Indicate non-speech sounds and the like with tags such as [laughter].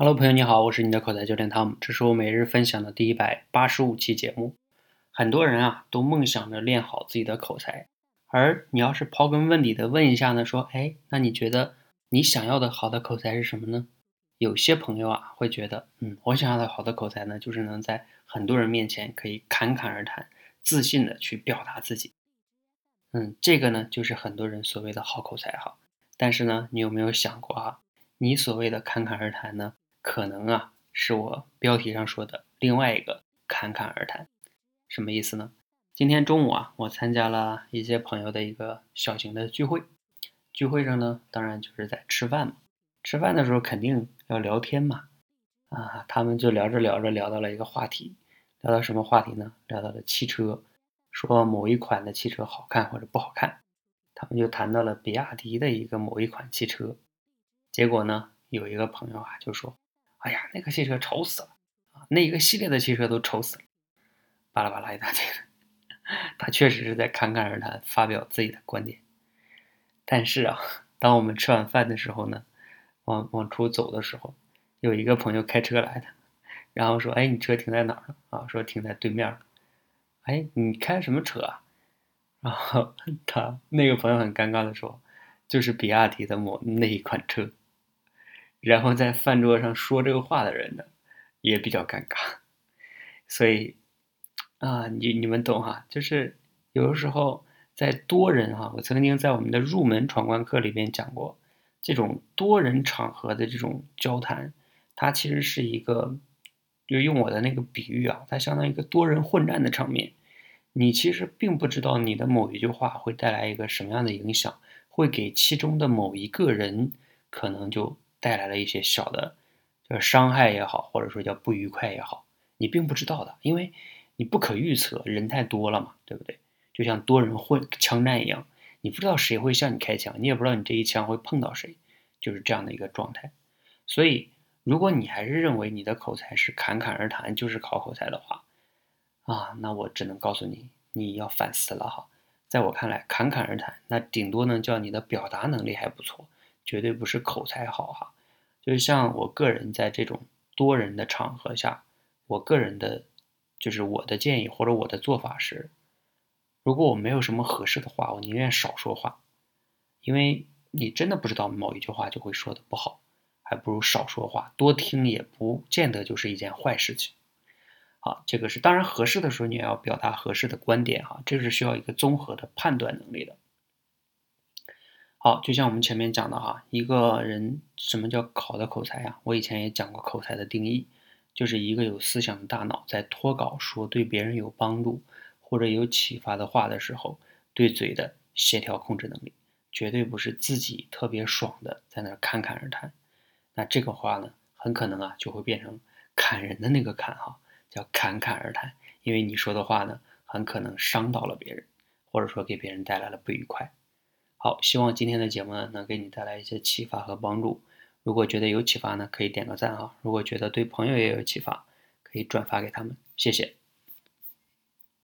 Hello，朋友你好，我是你的口才教练汤姆，这是我每日分享的第一百八十五期节目。很多人啊都梦想着练好自己的口才，而你要是刨根问底的问一下呢，说，哎，那你觉得你想要的好的口才是什么呢？有些朋友啊会觉得，嗯，我想要的好的口才呢，就是能在很多人面前可以侃侃而谈，自信的去表达自己。嗯，这个呢就是很多人所谓的好口才哈。但是呢，你有没有想过啊，你所谓的侃侃而谈呢？可能啊，是我标题上说的另外一个侃侃而谈，什么意思呢？今天中午啊，我参加了一些朋友的一个小型的聚会，聚会上呢，当然就是在吃饭嘛。吃饭的时候肯定要聊天嘛，啊，他们就聊着聊着聊到了一个话题，聊到什么话题呢？聊到了汽车，说某一款的汽车好看或者不好看，他们就谈到了比亚迪的一个某一款汽车，结果呢，有一个朋友啊就说。哎呀，那个汽车丑死了啊！那一个系列的汽车都丑死了，巴拉巴拉一大堆。[laughs] 他确实是在侃侃而谈，发表自己的观点。但是啊，当我们吃完饭的时候呢，往往出走的时候，有一个朋友开车来的，然后说：“哎，你车停在哪儿了？”啊，说停在对面。哎，你开什么车啊？然后 [laughs] 他那个朋友很尴尬的说：“就是比亚迪的某那一款车。”然后在饭桌上说这个话的人呢，也比较尴尬，所以啊，你你们懂哈，就是有的时候在多人哈，我曾经在我们的入门闯关课里边讲过，这种多人场合的这种交谈，它其实是一个，就用我的那个比喻啊，它相当于一个多人混战的场面，你其实并不知道你的某一句话会带来一个什么样的影响，会给其中的某一个人可能就。带来了一些小的，就是伤害也好，或者说叫不愉快也好，你并不知道的，因为你不可预测，人太多了嘛，对不对？就像多人混枪战一样，你不知道谁会向你开枪，你也不知道你这一枪会碰到谁，就是这样的一个状态。所以，如果你还是认为你的口才是侃侃而谈，就是考口才的话，啊，那我只能告诉你，你要反思了哈。在我看来，侃侃而谈，那顶多呢叫你的表达能力还不错。绝对不是口才好哈，就是像我个人在这种多人的场合下，我个人的，就是我的建议或者我的做法是，如果我没有什么合适的话，我宁愿少说话，因为你真的不知道某一句话就会说的不好，还不如少说话，多听也不见得就是一件坏事情。好，这个是当然合适的时候你也要表达合适的观点哈，这是需要一个综合的判断能力的。好，就像我们前面讲的哈，一个人什么叫好的口才呀？我以前也讲过口才的定义，就是一个有思想的大脑在脱稿说对别人有帮助或者有启发的话的时候，对嘴的协调控制能力，绝对不是自己特别爽的在那侃侃而谈。那这个话呢，很可能啊就会变成砍人的那个砍哈，叫侃侃而谈，因为你说的话呢，很可能伤到了别人，或者说给别人带来了不愉快。好，希望今天的节目呢能给你带来一些启发和帮助。如果觉得有启发呢，可以点个赞啊；如果觉得对朋友也有启发，可以转发给他们。谢谢。